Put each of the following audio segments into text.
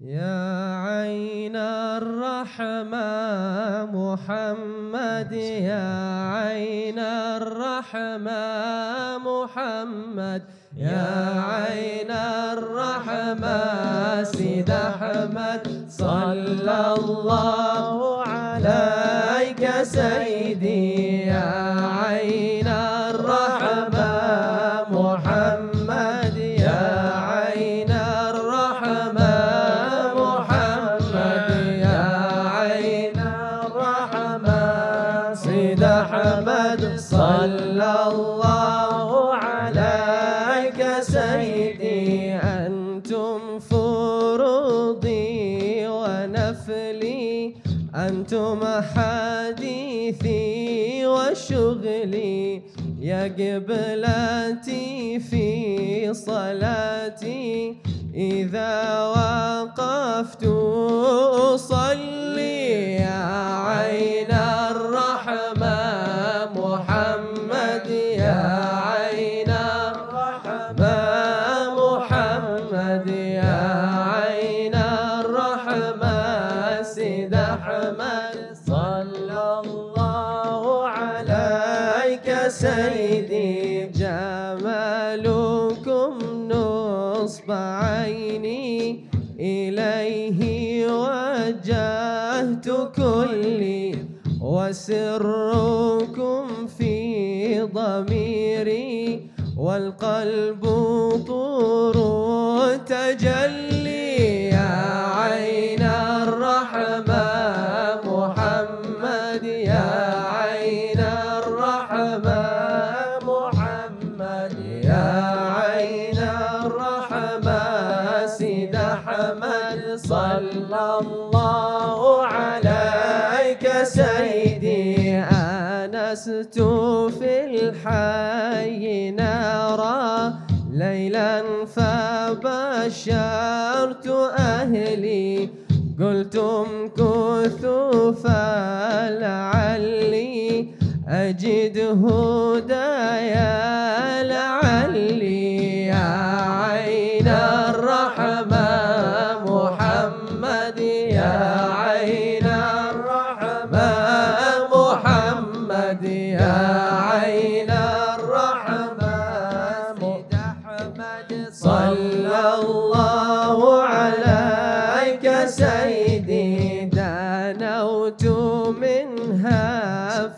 يا عين الرحمة محمد يا عين الرحمة محمد يا عين الرحمة سيد أحمد صلى الله عليك سيدي يا أحمد صلى الله عليك سيدي. أنتم فروضي ونفلي أنتم حديثي وشغلي. يا قبلتي في صلاتي إذا وقفت أصلي. الله عليك سيدي جمالكم نصب عيني إليه وجهت كلي وسركم في ضميري والقلب طور تجلي صلى الله عليك سيدي آنست في الحي نارا ليلا فبشرت أهلي. قلتم كثوا فلعلي أجد هدايا لعلي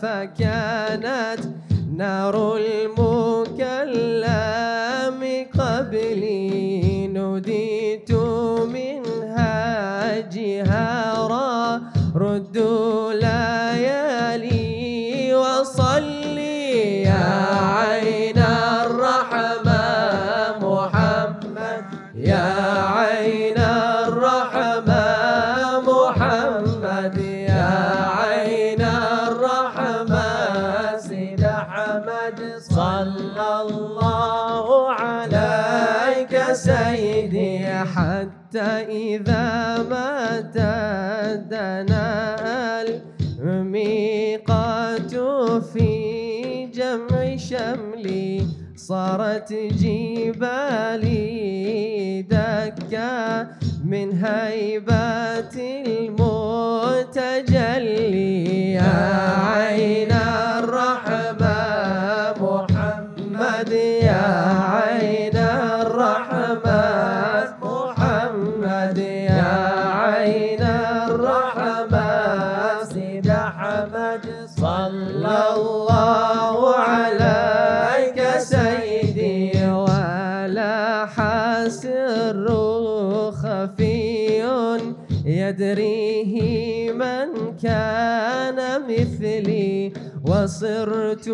فكانت نار المكلم قبلي نوديت منها جهارا ردوا ليالي وصلي يا عين الرحمة محمد يا عين الله عليك سيدي حتى إذا ما تدنا الميقات في جمع شملي صارت جبالي دكا من هيبات المتجلي. ولا حسر خفي يدريه من كان مثلي. وصرت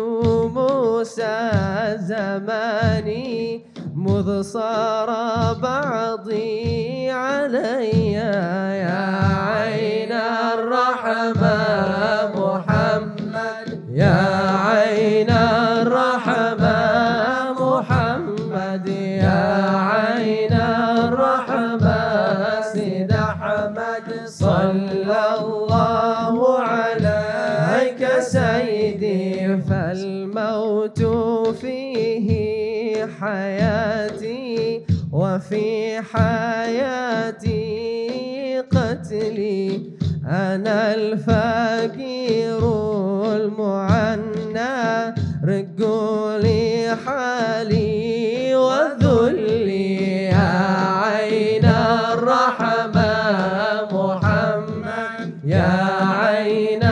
موسى زماني مذ صار بعضي علي. يا عين الرحمة حياتي وفي حياتي قتلي. أنا الفقير المعنى رقوا لي حالي وذلي يا عين الرحمة محمد. يا عين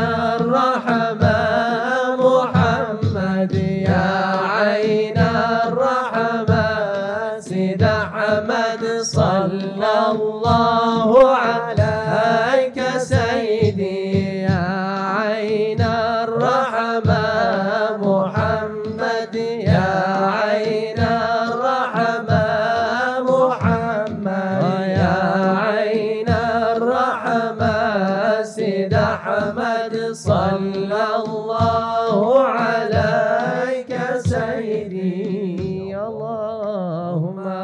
الله عليك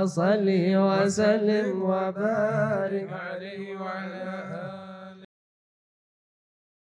صل وسلم وبارك عليه وعلى